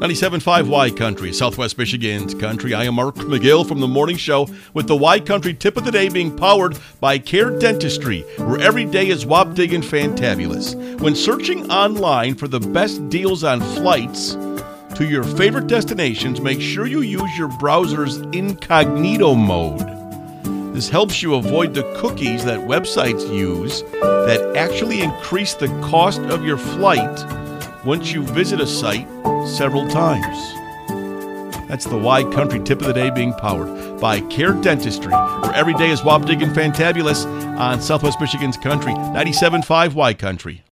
97.5 Y Country, Southwest Michigan's country. I am Mark McGill from the morning show with the Y Country tip of the day being powered by Care Dentistry, where every day is wapdig and fantabulous. When searching online for the best deals on flights to your favorite destinations, make sure you use your browser's incognito mode. This helps you avoid the cookies that websites use that actually increase the cost of your flight once you visit a site several times. That's the Y Country tip of the day being powered by Care Dentistry, where every day is and fantabulous on Southwest Michigan's country, 97.5 Y Country.